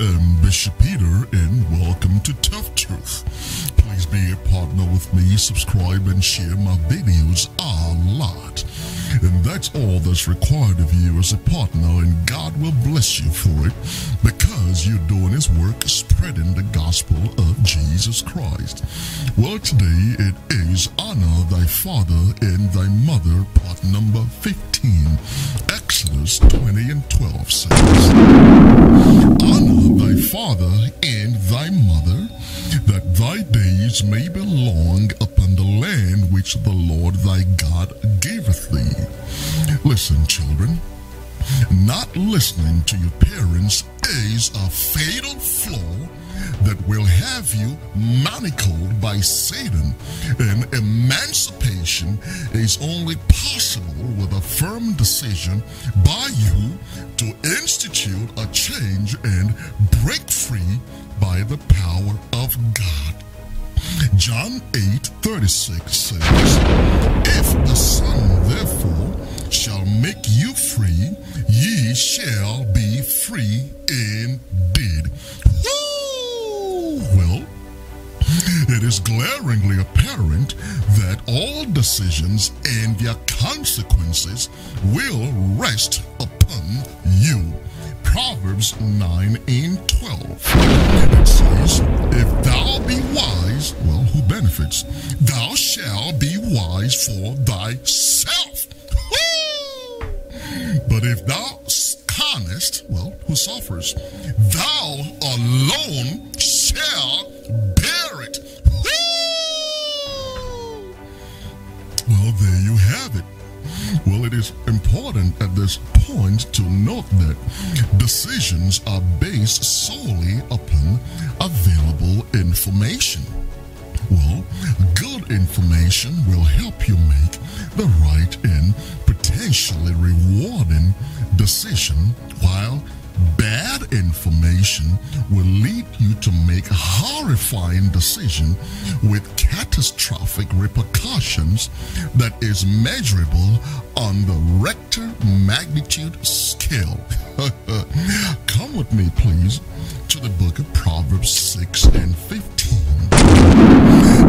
am Bishop Peter, and welcome to Tough Truth. Please be a partner with me, subscribe, and share my videos a lot. And that's all that's required of you as a partner, and God will bless you for it because you're doing His work spreading the gospel of Jesus Christ. Well, today it is Honor Thy Father and Thy Mother, part number 15. Exodus 20 and 12 says, father and thy mother, that thy days may be long upon the land which the Lord thy God giveth thee. Listen, children, not listening to your parents is a fatal flaw that will have you manacled by Satan. And emancipation is only possible with a firm decision by you to institute a change and break free by the power of God. John 8 36 says, If the Son therefore shall make you free, ye shall be free indeed. Is glaringly apparent that all decisions and their consequences will rest upon you. Proverbs 9 and 12. It says, If thou be wise, well, who benefits? Thou shalt be wise for thyself. But if thou connest, well, who suffers? Thou alone shall it is important at this point to note that decisions are based solely upon available information. Well, good information will help you make the right and potentially rewarding decision, while bad information will lead you to make a horrifying decision with catastrophic repercussions that is measurable on the Richter magnitude scale. Come with me, please, to the book of Proverbs 6 and 15.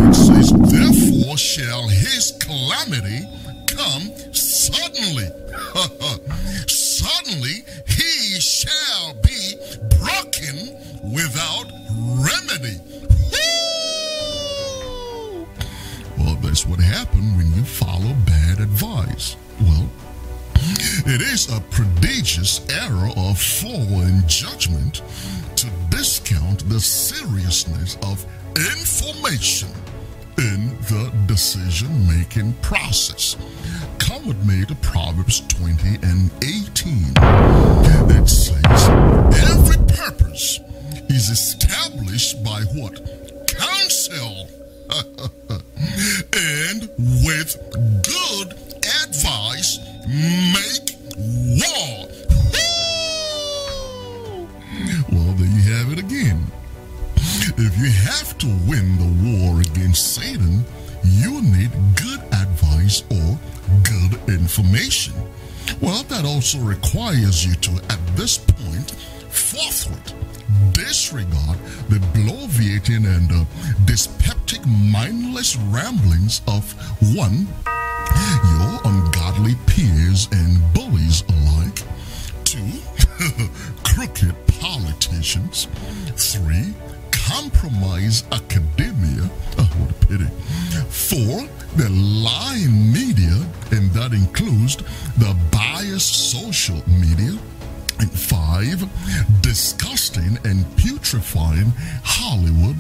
It says, Therefore shall his calamity come suddenly. suddenly he shall be broken without remedy. Well, that's what happened when you follow bad advice. Well, it is a prodigious error of flaw in judgment to discount the seriousness of information in the decision making process. With me to Proverbs 20 and 18. It says, Every purpose is established by what? Counsel. and with good advice, make war. well, there you have it again. If you have to win the war against Satan, you need good advice or good information. Well, that also requires you to, at this point, forthwith disregard the bloviating and uh, dyspeptic, mindless ramblings of one, your ungodly peers and bullies alike, two, crooked politicians, three, compromise academia, oh, what a pity, four, the lying media, and that includes the biased social media, and five, disgusting and putrefying Hollywood.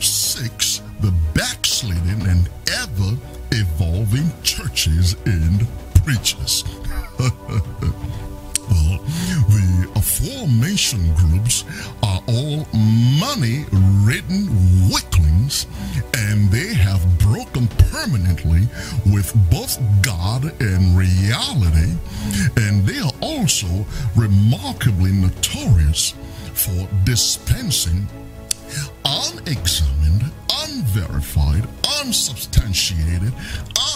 Six, the backsliding and ever evolving churches and preachers. aforementioned groups are all money ridden wicklings and they have broken permanently with both God and reality, and they are also remarkably notorious for dispensing unexamined, unverified, unsubstantiated,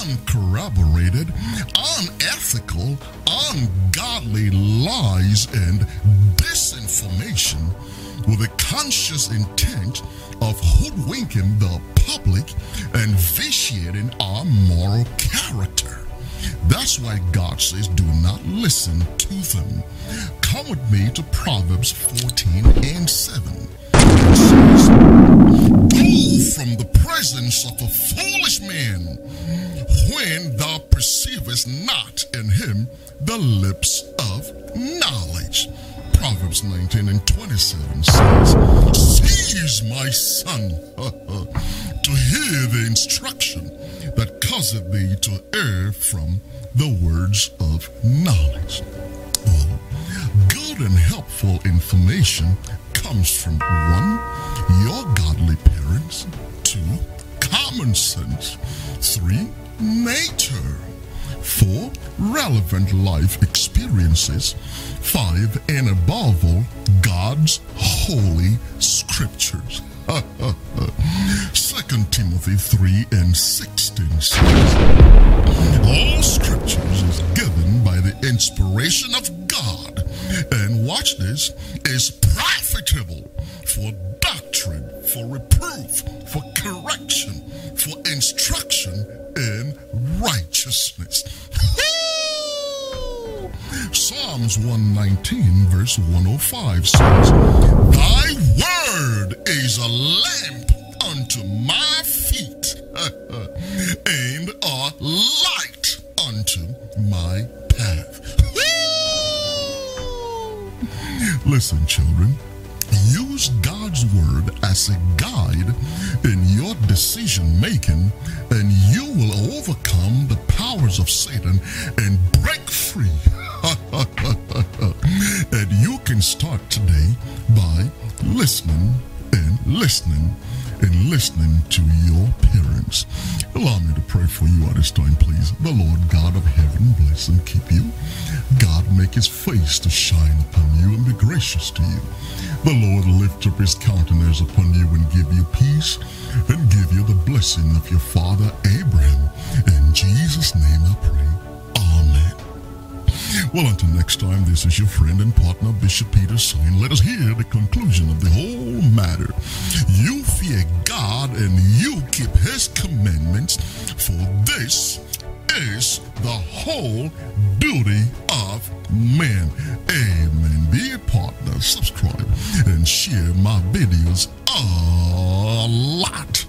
uncorroborated, unethical, ungodly lies and disinformation with a conscious intent of hoodwinking the public and vitiating our moral character. That's why God says, do not listen to them. Come with me to Proverbs 14 and 7. It says, Go from the presence of a foolish man when thou perceivest not in him the lips of knowledge. Proverbs 19 and 27 says, Seize my son to hear the instruction that causeth thee to err from the words of knowledge. Well, good and helpful information comes from one, your godly parents, two, common sense, three, nature, four, relevant life experiences, five, and above all, God's holy scriptures. 2 Timothy 3 and 16 says, All scriptures is given by the inspiration of God, and watch this, is profitable for doctrine, for reproof, for correction, for instruction in righteousness. Psalms 119, verse 105 says, Thy word is a lamp unto my feet and a light unto my path. Listen, children, use God's word as a guide in your decision making, and you will overcome the powers of Satan and break free. and you can start today by listening and listening and listening to your parents. Allow me to pray for you at this time, please. The Lord God of heaven bless and keep you. God make his face to shine upon you and be gracious to you. The Lord lift up his countenance upon you and give you peace and give you the blessing of your father Abraham. In Jesus' name I pray. Amen. Well, until next time, this is your friend and partner, Bishop Peter, saying, Let us hear the conclusion of the whole matter. You fear God and you keep his commandments, for this is the whole duty of man. Amen. Be a partner, subscribe, and share my videos a lot.